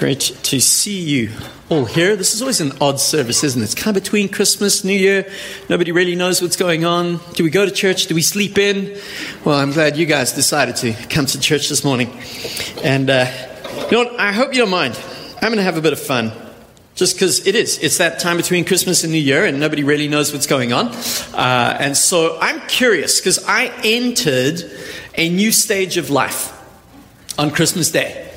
Great to see you all here. This is always an odd service, isn't it? It's kind of between Christmas, New Year. Nobody really knows what's going on. Do we go to church? Do we sleep in? Well, I'm glad you guys decided to come to church this morning. And uh, you know what? I hope you don't mind. I'm going to have a bit of fun. Just because it is. It's that time between Christmas and New Year, and nobody really knows what's going on. Uh, and so I'm curious because I entered a new stage of life on Christmas Day.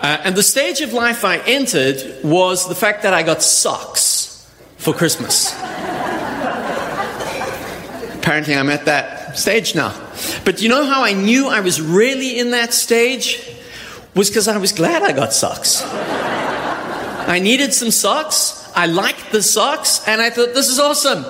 Uh, and the stage of life I entered was the fact that I got socks for Christmas. Apparently, I'm at that stage now. But you know how I knew I was really in that stage? Was because I was glad I got socks. I needed some socks. I liked the socks, and I thought, this is awesome.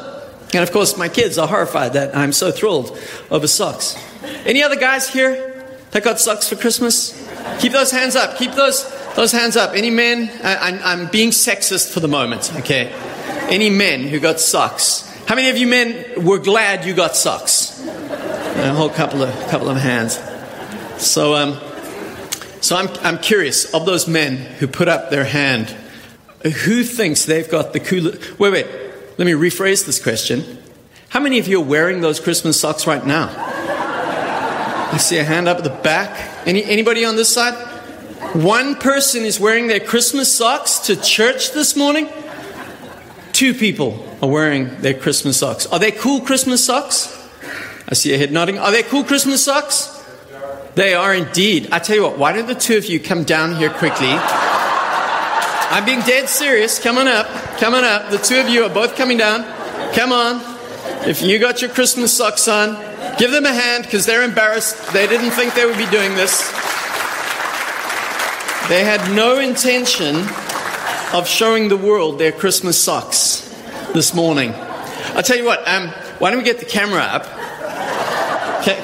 And of course, my kids are horrified that I'm so thrilled over socks. Any other guys here that got socks for Christmas? Keep those hands up. Keep those, those hands up. Any men? I, am I'm being sexist for the moment, okay? Any men who got socks? How many of you men were glad you got socks? A whole couple of, couple of hands. So, um, so I'm, I'm curious of those men who put up their hand, who thinks they've got the coolest. Wait, wait. Let me rephrase this question. How many of you are wearing those Christmas socks right now? I see a hand up at the back. Any, anybody on this side? One person is wearing their Christmas socks to church this morning. Two people are wearing their Christmas socks. Are they cool Christmas socks? I see a head nodding. Are they cool Christmas socks? They are indeed. I tell you what, why don't the two of you come down here quickly? I'm being dead serious. Come on up. Come on up. The two of you are both coming down. Come on. If you got your Christmas socks on, Give them a hand because they're embarrassed. They didn't think they would be doing this. They had no intention of showing the world their Christmas socks this morning. I'll tell you what, um, why don't we get the camera up?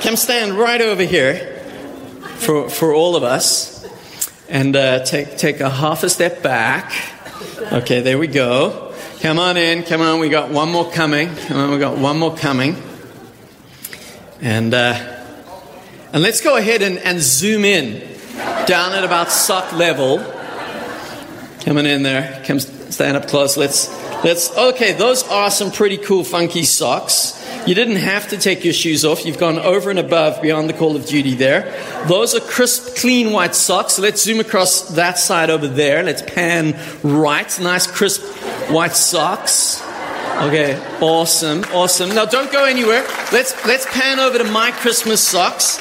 Come stand right over here for, for all of us and uh, take, take a half a step back. Okay, there we go. Come on in, come on, we got one more coming. Come on, we got one more coming. And, uh, and let's go ahead and, and zoom in down at about sock level. Coming in there, come stand up close. Let's, let's, okay, those are some pretty cool, funky socks. You didn't have to take your shoes off. You've gone over and above beyond the call of duty there. Those are crisp, clean white socks. Let's zoom across that side over there. Let's pan right. Nice, crisp white socks. Okay, awesome, awesome. Now don't go anywhere. Let's let's pan over to my Christmas socks.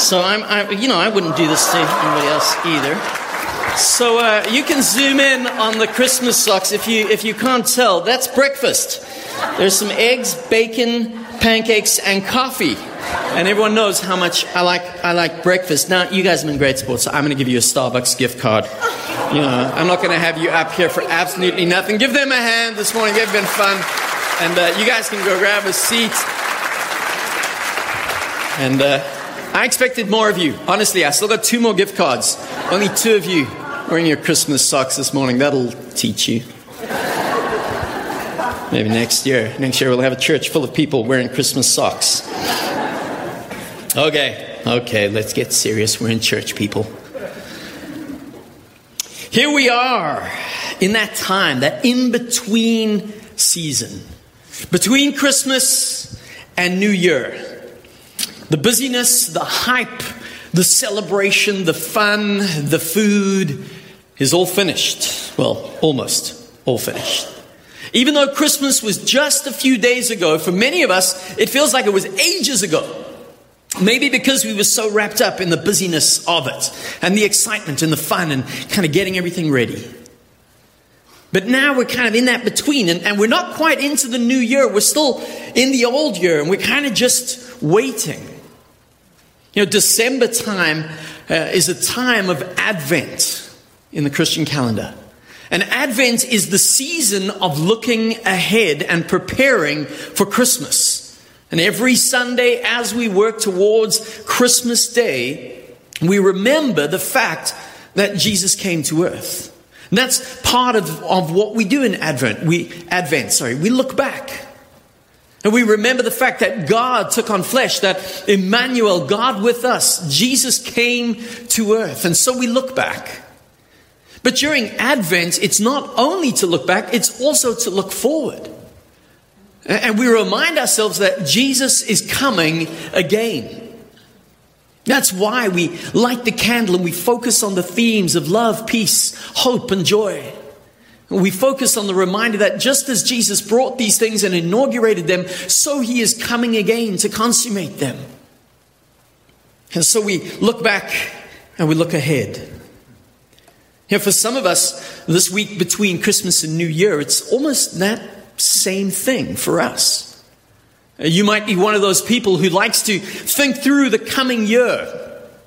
So I'm, I, you know, I wouldn't do this to anybody else either. So uh, you can zoom in on the Christmas socks if you if you can't tell. That's breakfast. There's some eggs, bacon, pancakes, and coffee. And everyone knows how much I like I like breakfast. Now you guys have been great sports, so I'm going to give you a Starbucks gift card. You know, I'm not going to have you up here for absolutely nothing. Give them a hand this morning. They've been fun. And uh, you guys can go grab a seat. And uh, I expected more of you. Honestly, I still got two more gift cards. Only two of you wearing your Christmas socks this morning. That'll teach you. Maybe next year. Next year we'll have a church full of people wearing Christmas socks. Okay, okay, let's get serious. We're in church, people. Here we are in that time, that in between season, between Christmas and New Year. The busyness, the hype, the celebration, the fun, the food is all finished. Well, almost all finished. Even though Christmas was just a few days ago, for many of us, it feels like it was ages ago. Maybe because we were so wrapped up in the busyness of it and the excitement and the fun and kind of getting everything ready. But now we're kind of in that between and, and we're not quite into the new year. We're still in the old year and we're kind of just waiting. You know, December time uh, is a time of Advent in the Christian calendar. And Advent is the season of looking ahead and preparing for Christmas. And every Sunday, as we work towards Christmas Day, we remember the fact that Jesus came to earth. And that's part of, of what we do in Advent. We, Advent, sorry, we look back. And we remember the fact that God took on flesh, that Emmanuel, God with us, Jesus came to earth. And so we look back. But during Advent, it's not only to look back, it's also to look forward. And we remind ourselves that Jesus is coming again. That's why we light the candle and we focus on the themes of love, peace, hope, and joy. We focus on the reminder that just as Jesus brought these things and inaugurated them, so he is coming again to consummate them. And so we look back and we look ahead. You know, for some of us, this week between Christmas and New Year, it's almost that same thing for us. Uh, you might be one of those people who likes to think through the coming year.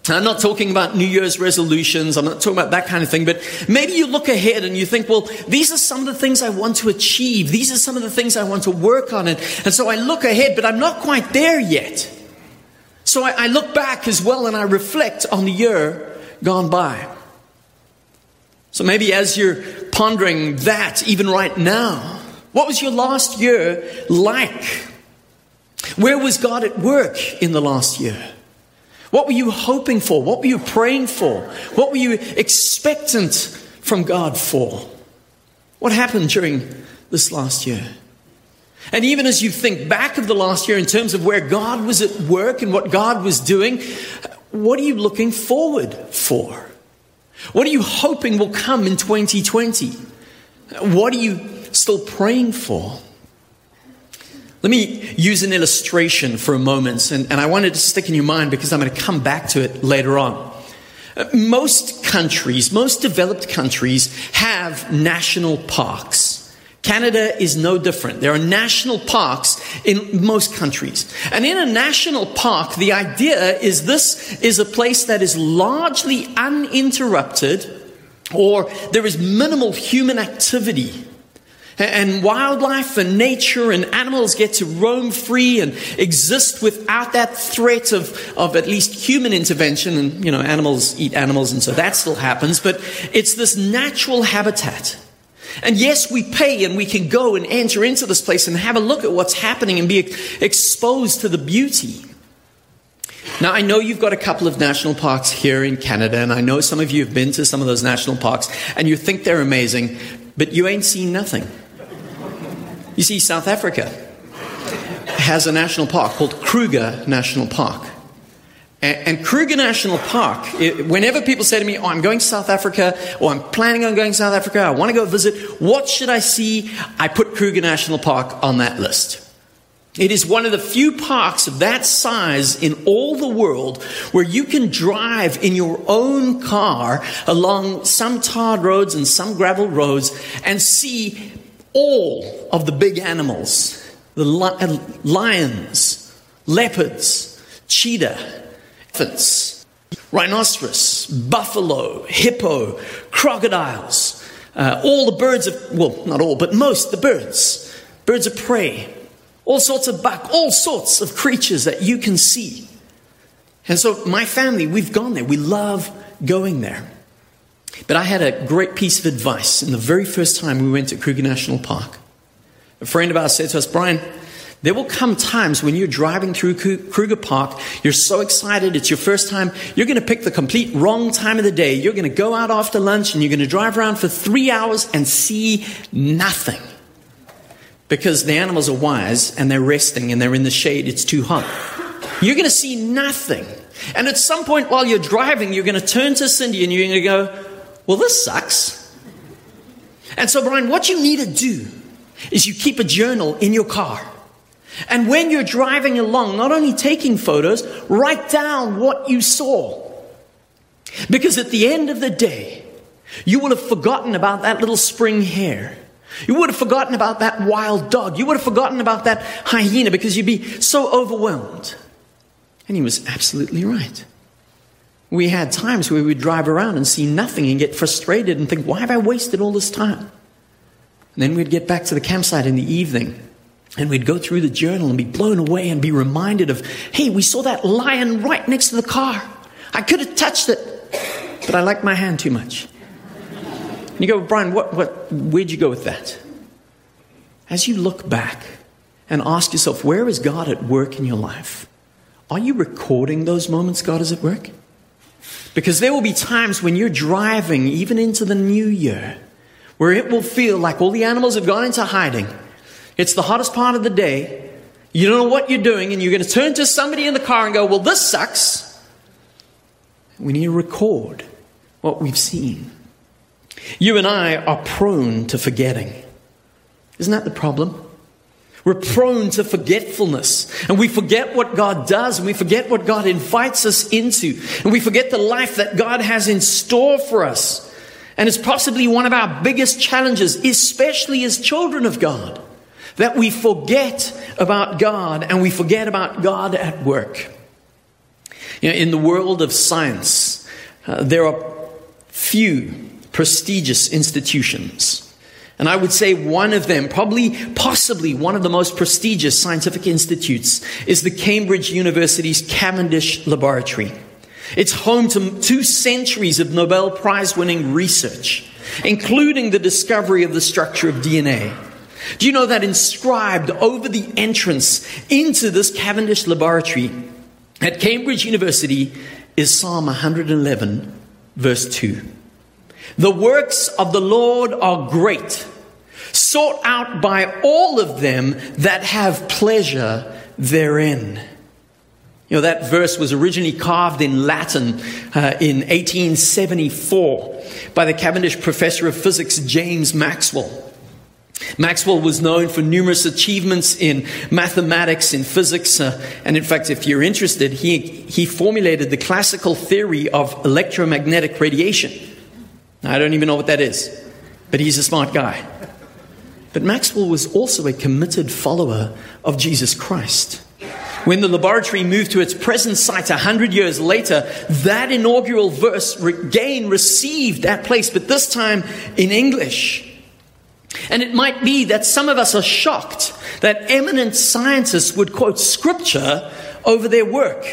I'm not talking about New Year's resolutions, I'm not talking about that kind of thing, but maybe you look ahead and you think, well, these are some of the things I want to achieve. These are some of the things I want to work on. And, and so I look ahead, but I'm not quite there yet. So I, I look back as well and I reflect on the year gone by. So maybe as you're pondering that, even right now, what was your last year like? Where was God at work in the last year? What were you hoping for? What were you praying for? What were you expectant from God for? What happened during this last year? And even as you think back of the last year in terms of where God was at work and what God was doing, what are you looking forward for? What are you hoping will come in 2020? What are you still praying for? Let me use an illustration for a moment, and, and I wanted to stick in your mind because I'm going to come back to it later on. Uh, most countries, most developed countries, have national parks. Canada is no different. There are national parks in most countries. And in a national park, the idea is this is a place that is largely uninterrupted or there is minimal human activity. And wildlife and nature and animals get to roam free and exist without that threat of, of at least human intervention. And, you know, animals eat animals, and so that still happens. But it's this natural habitat. And yes, we pay and we can go and enter into this place and have a look at what's happening and be exposed to the beauty. Now, I know you've got a couple of national parks here in Canada, and I know some of you have been to some of those national parks, and you think they're amazing, but you ain't seen nothing. You see, South Africa has a national park called Kruger National Park. And, Kruger National Park, whenever people say to me, Oh, I'm going to South Africa, or I'm planning on going to South Africa, I want to go visit, what should I see? I put Kruger National Park on that list. It is one of the few parks of that size in all the world where you can drive in your own car along some tarred roads and some gravel roads and see all of the big animals the uh, lions, leopards, cheetah, elephants, rhinoceros, buffalo, hippo, crocodiles, uh, all the birds of, well, not all, but most the birds, birds of prey, all sorts of buck, all sorts of creatures that you can see. And so, my family, we've gone there. We love going there. But I had a great piece of advice in the very first time we went to Kruger National Park. A friend of ours said to us, Brian, there will come times when you're driving through Kruger Park, you're so excited, it's your first time, you're going to pick the complete wrong time of the day. You're going to go out after lunch and you're going to drive around for three hours and see nothing. Because the animals are wise and they're resting and they're in the shade, it's too hot. You're going to see nothing. And at some point while you're driving, you're going to turn to Cindy and you're going to go, Well, this sucks. And so, Brian, what you need to do is you keep a journal in your car. And when you're driving along, not only taking photos, write down what you saw. Because at the end of the day, you will have forgotten about that little spring hare. You would have forgotten about that wild dog. You would have forgotten about that hyena because you'd be so overwhelmed. And he was absolutely right. We had times where we'd drive around and see nothing and get frustrated and think, why have I wasted all this time? And then we'd get back to the campsite in the evening and we'd go through the journal and be blown away and be reminded of, hey, we saw that lion right next to the car. I could have touched it, but I like my hand too much. And you go, Brian, what, what, where'd you go with that? As you look back and ask yourself, where is God at work in your life? Are you recording those moments God is at work? Because there will be times when you're driving, even into the new year, where it will feel like all the animals have gone into hiding. It's the hottest part of the day. You don't know what you're doing, and you're going to turn to somebody in the car and go, Well, this sucks. We need to record what we've seen. You and I are prone to forgetting. Isn't that the problem? We're prone to forgetfulness. And we forget what God does, and we forget what God invites us into, and we forget the life that God has in store for us. And it's possibly one of our biggest challenges, especially as children of God, that we forget about God and we forget about God at work. You know, in the world of science, uh, there are few prestigious institutions and I would say one of them, probably, possibly one of the most prestigious scientific institutes, is the Cambridge University's Cavendish Laboratory. It's home to two centuries of Nobel Prize winning research, including the discovery of the structure of DNA. Do you know that inscribed over the entrance into this Cavendish Laboratory at Cambridge University is Psalm 111, verse 2? The works of the Lord are great, sought out by all of them that have pleasure therein. You know, that verse was originally carved in Latin uh, in 1874 by the Cavendish professor of physics James Maxwell. Maxwell was known for numerous achievements in mathematics, in physics, uh, and in fact, if you're interested, he, he formulated the classical theory of electromagnetic radiation. I don't even know what that is, but he's a smart guy. But Maxwell was also a committed follower of Jesus Christ. When the laboratory moved to its present site a hundred years later, that inaugural verse again received that place, but this time in English. And it might be that some of us are shocked that eminent scientists would quote scripture over their work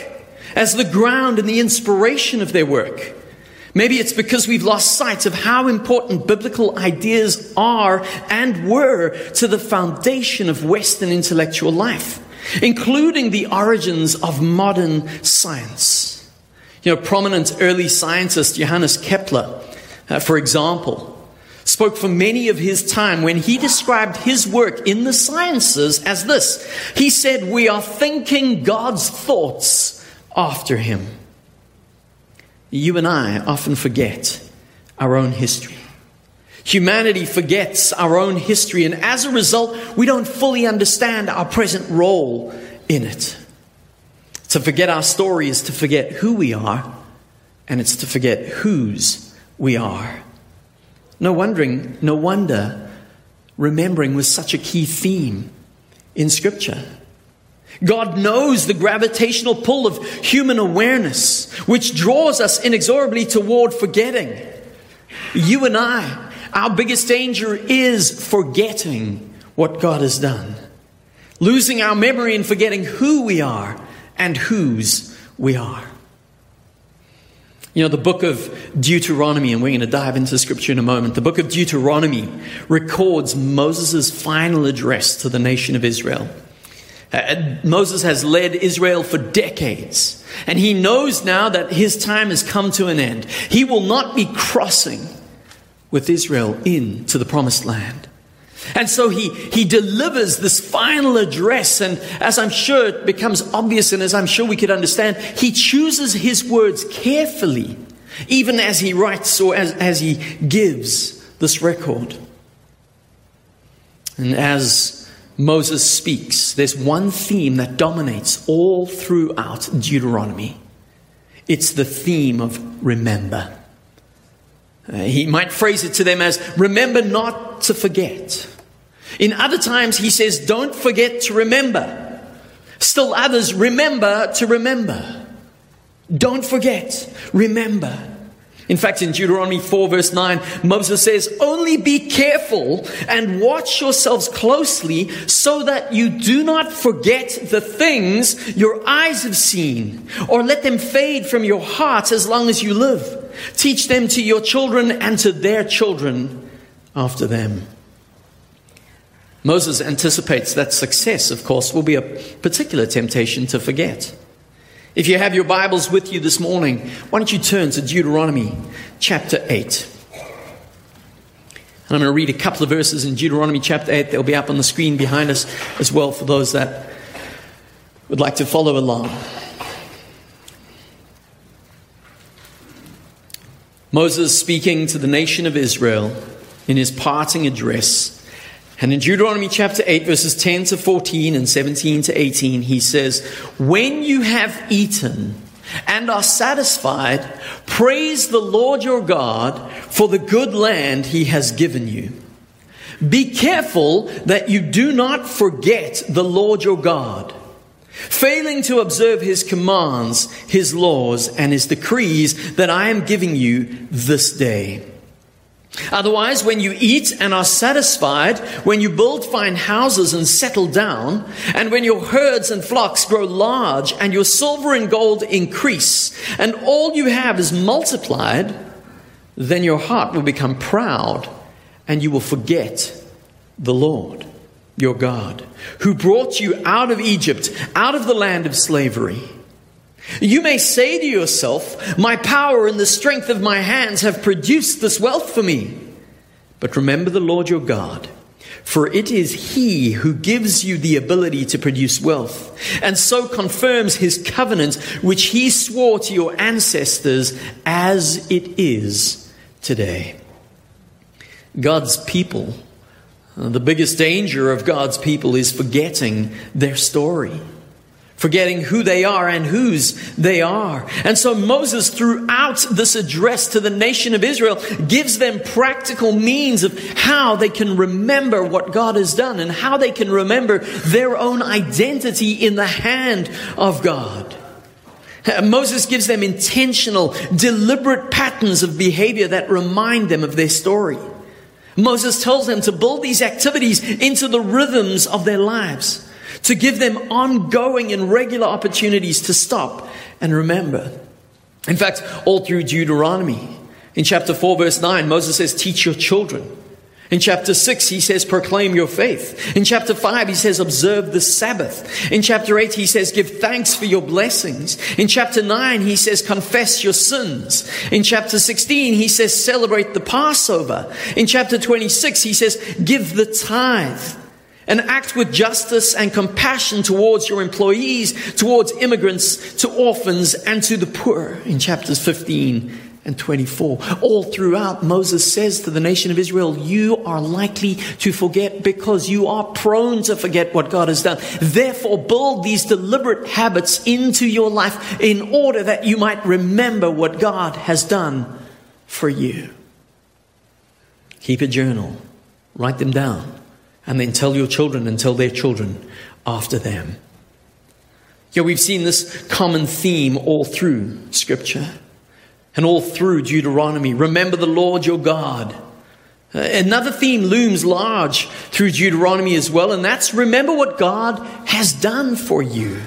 as the ground and the inspiration of their work. Maybe it's because we've lost sight of how important biblical ideas are and were to the foundation of Western intellectual life, including the origins of modern science. You know, prominent early scientist Johannes Kepler, uh, for example, spoke for many of his time when he described his work in the sciences as this. He said, We are thinking God's thoughts after him. You and I often forget our own history. Humanity forgets our own history, and as a result, we don't fully understand our present role in it. To forget our story is to forget who we are, and it's to forget whose we are. No wondering, no wonder remembering was such a key theme in Scripture. God knows the gravitational pull of human awareness, which draws us inexorably toward forgetting. You and I, our biggest danger is forgetting what God has done, losing our memory and forgetting who we are and whose we are. You know, the book of Deuteronomy, and we're going to dive into scripture in a moment. The book of Deuteronomy records Moses' final address to the nation of Israel. Uh, Moses has led Israel for decades, and he knows now that his time has come to an end. He will not be crossing with Israel into the promised land. And so he, he delivers this final address, and as I'm sure it becomes obvious, and as I'm sure we could understand, he chooses his words carefully, even as he writes or as, as he gives this record. And as Moses speaks, there's one theme that dominates all throughout Deuteronomy. It's the theme of remember. Uh, he might phrase it to them as remember not to forget. In other times, he says, don't forget to remember. Still others, remember to remember. Don't forget, remember. In fact, in Deuteronomy 4, verse 9, Moses says, Only be careful and watch yourselves closely so that you do not forget the things your eyes have seen, or let them fade from your hearts as long as you live. Teach them to your children and to their children after them. Moses anticipates that success, of course, will be a particular temptation to forget. If you have your Bibles with you this morning, why don't you turn to Deuteronomy chapter 8. And I'm going to read a couple of verses in Deuteronomy chapter 8. They'll be up on the screen behind us as well for those that would like to follow along. Moses speaking to the nation of Israel in his parting address. And in Deuteronomy chapter 8, verses 10 to 14 and 17 to 18, he says, When you have eaten and are satisfied, praise the Lord your God for the good land he has given you. Be careful that you do not forget the Lord your God failing to observe his commands, his laws, and his decrees that I am giving you this day. Otherwise, when you eat and are satisfied, when you build fine houses and settle down, and when your herds and flocks grow large, and your silver and gold increase, and all you have is multiplied, then your heart will become proud, and you will forget the Lord your God, who brought you out of Egypt, out of the land of slavery. You may say to yourself, My power and the strength of my hands have produced this wealth for me. But remember the Lord your God, for it is He who gives you the ability to produce wealth, and so confirms His covenant, which He swore to your ancestors as it is today. God's people the biggest danger of God's people is forgetting their story, forgetting who they are and whose they are. And so Moses, throughout this address to the nation of Israel, gives them practical means of how they can remember what God has done and how they can remember their own identity in the hand of God. Moses gives them intentional, deliberate patterns of behavior that remind them of their story. Moses tells them to build these activities into the rhythms of their lives, to give them ongoing and regular opportunities to stop and remember. In fact, all through Deuteronomy, in chapter 4, verse 9, Moses says, Teach your children. In chapter 6, he says, proclaim your faith. In chapter 5, he says, observe the Sabbath. In chapter 8, he says, give thanks for your blessings. In chapter 9, he says, confess your sins. In chapter 16, he says, celebrate the Passover. In chapter 26, he says, give the tithe and act with justice and compassion towards your employees, towards immigrants, to orphans, and to the poor. In chapters 15 and 24. All throughout, Moses says to the nation of Israel, You are likely to forget because you are prone to forget what God has done. Therefore, build these deliberate habits into your life in order that you might remember what God has done for you. Keep a journal, write them down, and then tell your children and tell their children after them. Yeah, we've seen this common theme all through Scripture and all through Deuteronomy. Remember the Lord your God. Another theme looms large through Deuteronomy as well, and that's remember what God has done for you.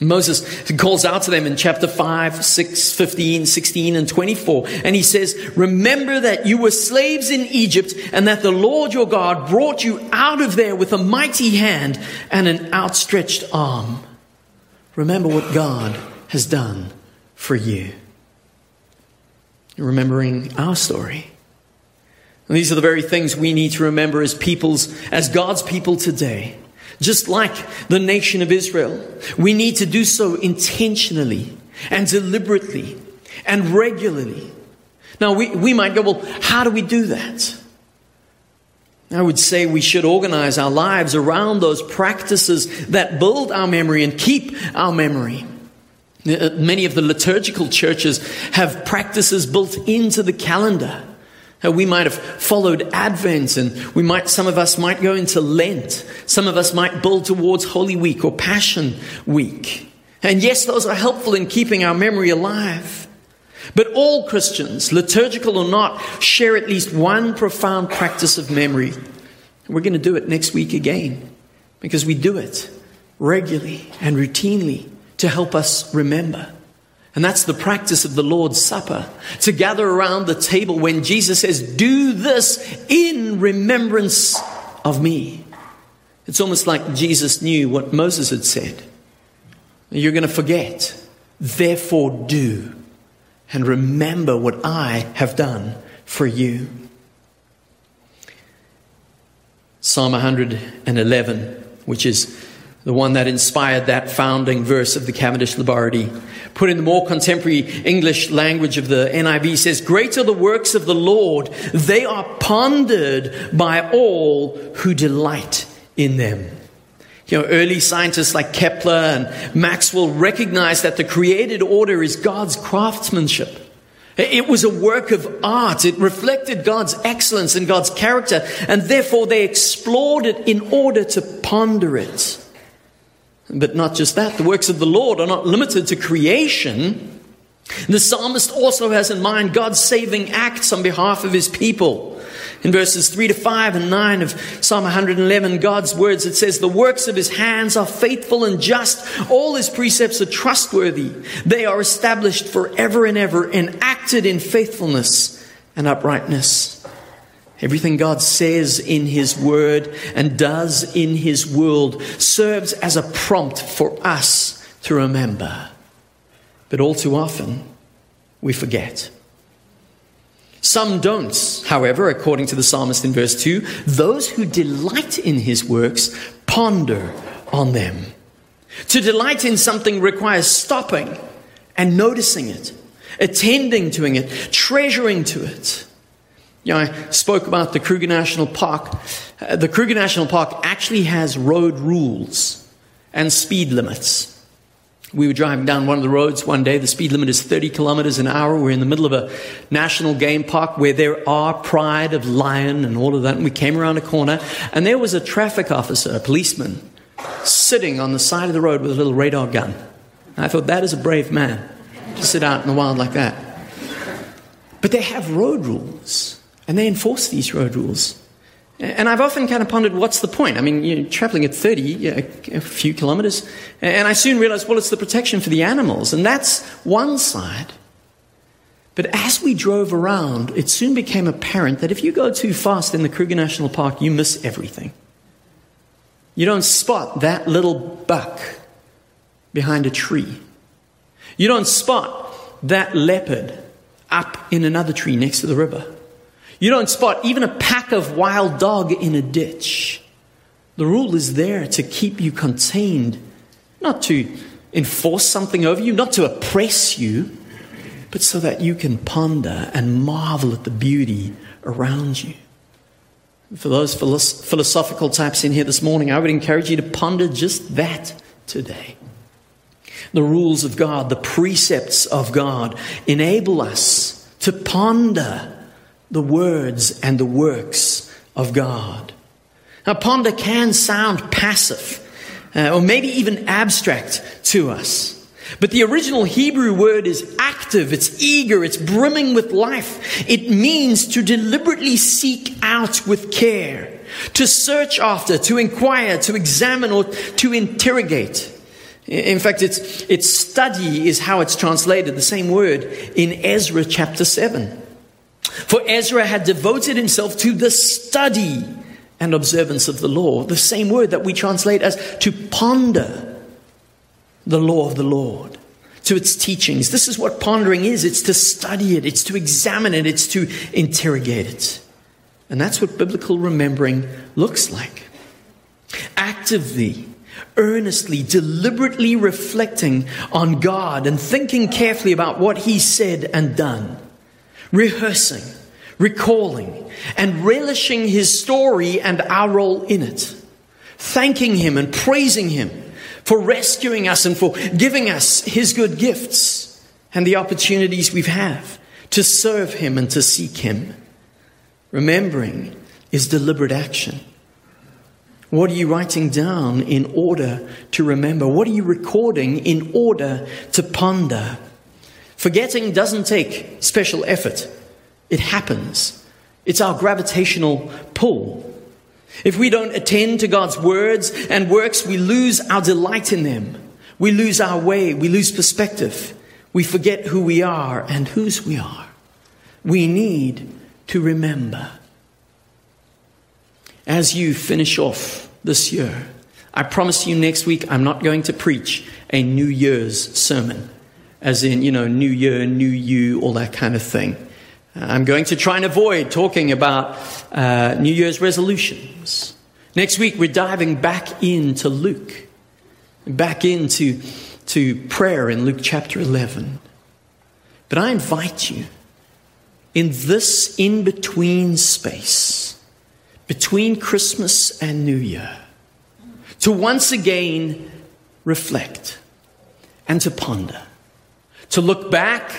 Moses calls out to them in chapter 5, 6, 15, 16, and 24. And he says, Remember that you were slaves in Egypt and that the Lord your God brought you out of there with a mighty hand and an outstretched arm. Remember what God has done for you. Remembering our story. And these are the very things we need to remember as peoples, as God's people today. Just like the nation of Israel, we need to do so intentionally and deliberately and regularly. Now, we, we might go, well, how do we do that? I would say we should organize our lives around those practices that build our memory and keep our memory. Uh, many of the liturgical churches have practices built into the calendar. We might have followed Advent and we might, some of us might go into Lent. Some of us might build towards Holy Week or Passion Week. And yes, those are helpful in keeping our memory alive. But all Christians, liturgical or not, share at least one profound practice of memory. We're going to do it next week again because we do it regularly and routinely to help us remember. And that's the practice of the Lord's Supper to gather around the table when Jesus says, Do this in remembrance of me. It's almost like Jesus knew what Moses had said. You're going to forget. Therefore, do and remember what I have done for you. Psalm 111, which is the one that inspired that founding verse of the Cavendish Laboratory. Put in the more contemporary English language of the NIV says, Great are the works of the Lord. They are pondered by all who delight in them. You know, early scientists like Kepler and Maxwell recognized that the created order is God's craftsmanship. It was a work of art. It reflected God's excellence and God's character, and therefore they explored it in order to ponder it. But not just that, the works of the Lord are not limited to creation. The psalmist also has in mind God's saving acts on behalf of his people. In verses 3 to 5 and 9 of Psalm 111, God's words, it says, The works of his hands are faithful and just. All his precepts are trustworthy. They are established forever and ever and acted in faithfulness and uprightness. Everything God says in His Word and does in His world serves as a prompt for us to remember. But all too often, we forget. Some don't, however, according to the psalmist in verse 2, those who delight in his works ponder on them. To delight in something requires stopping and noticing it, attending to it, treasuring to it. You know, I spoke about the Kruger National Park. Uh, the Kruger National Park actually has road rules and speed limits. We were driving down one of the roads one day. The speed limit is 30 kilometers an hour. We're in the middle of a national game park where there are pride of lion and all of that. And we came around a corner and there was a traffic officer, a policeman, sitting on the side of the road with a little radar gun. And I thought, that is a brave man to sit out in the wild like that. But they have road rules and they enforce these road rules. And I've often kind of pondered what's the point? I mean, you're traveling at 30, you know, a few kilometers, and I soon realized, well, it's the protection for the animals, and that's one side. But as we drove around, it soon became apparent that if you go too fast in the Kruger National Park, you miss everything. You don't spot that little buck behind a tree. You don't spot that leopard up in another tree next to the river. You don't spot even a pack of wild dog in a ditch. The rule is there to keep you contained, not to enforce something over you, not to oppress you, but so that you can ponder and marvel at the beauty around you. For those philosophical types in here this morning, I would encourage you to ponder just that today. The rules of God, the precepts of God enable us to ponder the words and the works of God. Now, ponder can sound passive uh, or maybe even abstract to us. But the original Hebrew word is active, it's eager, it's brimming with life. It means to deliberately seek out with care, to search after, to inquire, to examine, or to interrogate. In fact, it's, it's study is how it's translated, the same word in Ezra chapter 7. For Ezra had devoted himself to the study and observance of the law, the same word that we translate as to ponder the law of the Lord, to its teachings. This is what pondering is it's to study it, it's to examine it, it's to interrogate it. And that's what biblical remembering looks like. Actively, earnestly, deliberately reflecting on God and thinking carefully about what He said and done rehearsing, recalling, and relishing his story and our role in it, thanking him and praising him for rescuing us and for giving us his good gifts and the opportunities we have to serve him and to seek him. Remembering is deliberate action. What are you writing down in order to remember? What are you recording in order to ponder? Forgetting doesn't take special effort, it happens. It's our gravitational pull. If we don't attend to God's words and works, we lose our delight in them. We lose our way. We lose perspective. We forget who we are and whose we are. We need to remember. As you finish off this year, I promise you next week I'm not going to preach a New Year's sermon, as in, you know, New Year, New You, all that kind of thing. I'm going to try and avoid talking about uh, New Year's resolutions. Next week, we're diving back into Luke, back into to prayer in Luke chapter 11. But I invite you in this in between space, between Christmas and New Year, to once again reflect and to ponder, to look back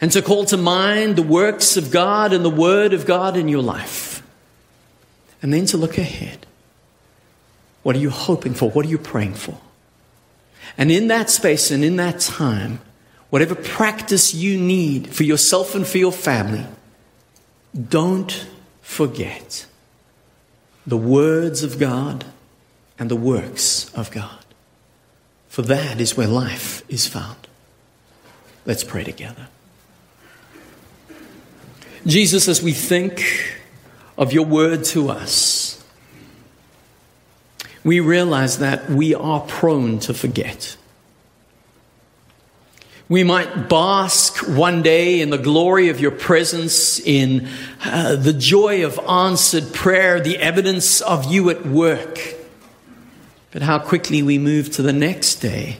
and to call to mind the works of God and the Word of God in your life. And then to look ahead. What are you hoping for? What are you praying for? And in that space and in that time, whatever practice you need for yourself and for your family, don't forget the words of God and the works of God. For that is where life is found. Let's pray together. Jesus, as we think of your word to us, we realize that we are prone to forget. We might bask one day in the glory of your presence, in uh, the joy of answered prayer, the evidence of you at work. But how quickly we move to the next day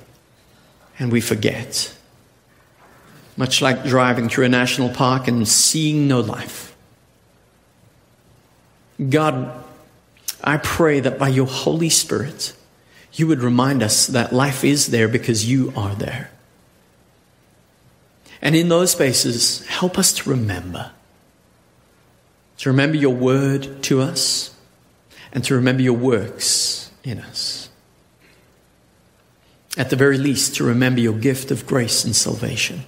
and we forget much like driving through a national park and seeing no life. God, I pray that by your Holy Spirit, you would remind us that life is there because you are there. And in those spaces, help us to remember. To remember your word to us and to remember your works in us. At the very least, to remember your gift of grace and salvation.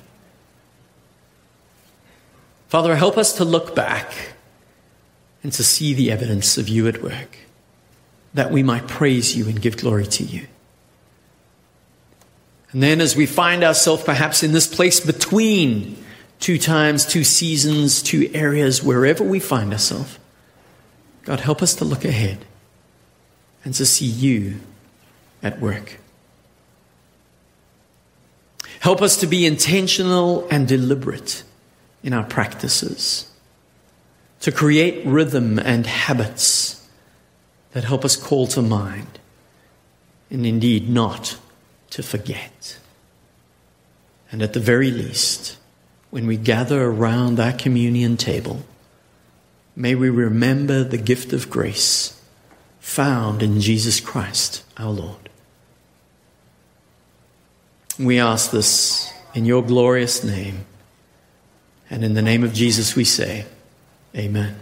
Father, help us to look back and to see the evidence of you at work, that we might praise you and give glory to you. And then, as we find ourselves perhaps in this place between two times, two seasons, two areas, wherever we find ourselves, God, help us to look ahead and to see you at work. Help us to be intentional and deliberate in our practices, to create rhythm and habits that help us call to mind, and indeed not to forget. And at the very least, when we gather around that communion table, may we remember the gift of grace found in Jesus Christ our Lord. We ask this in your glorious name. And in the name of Jesus, we say, Amen.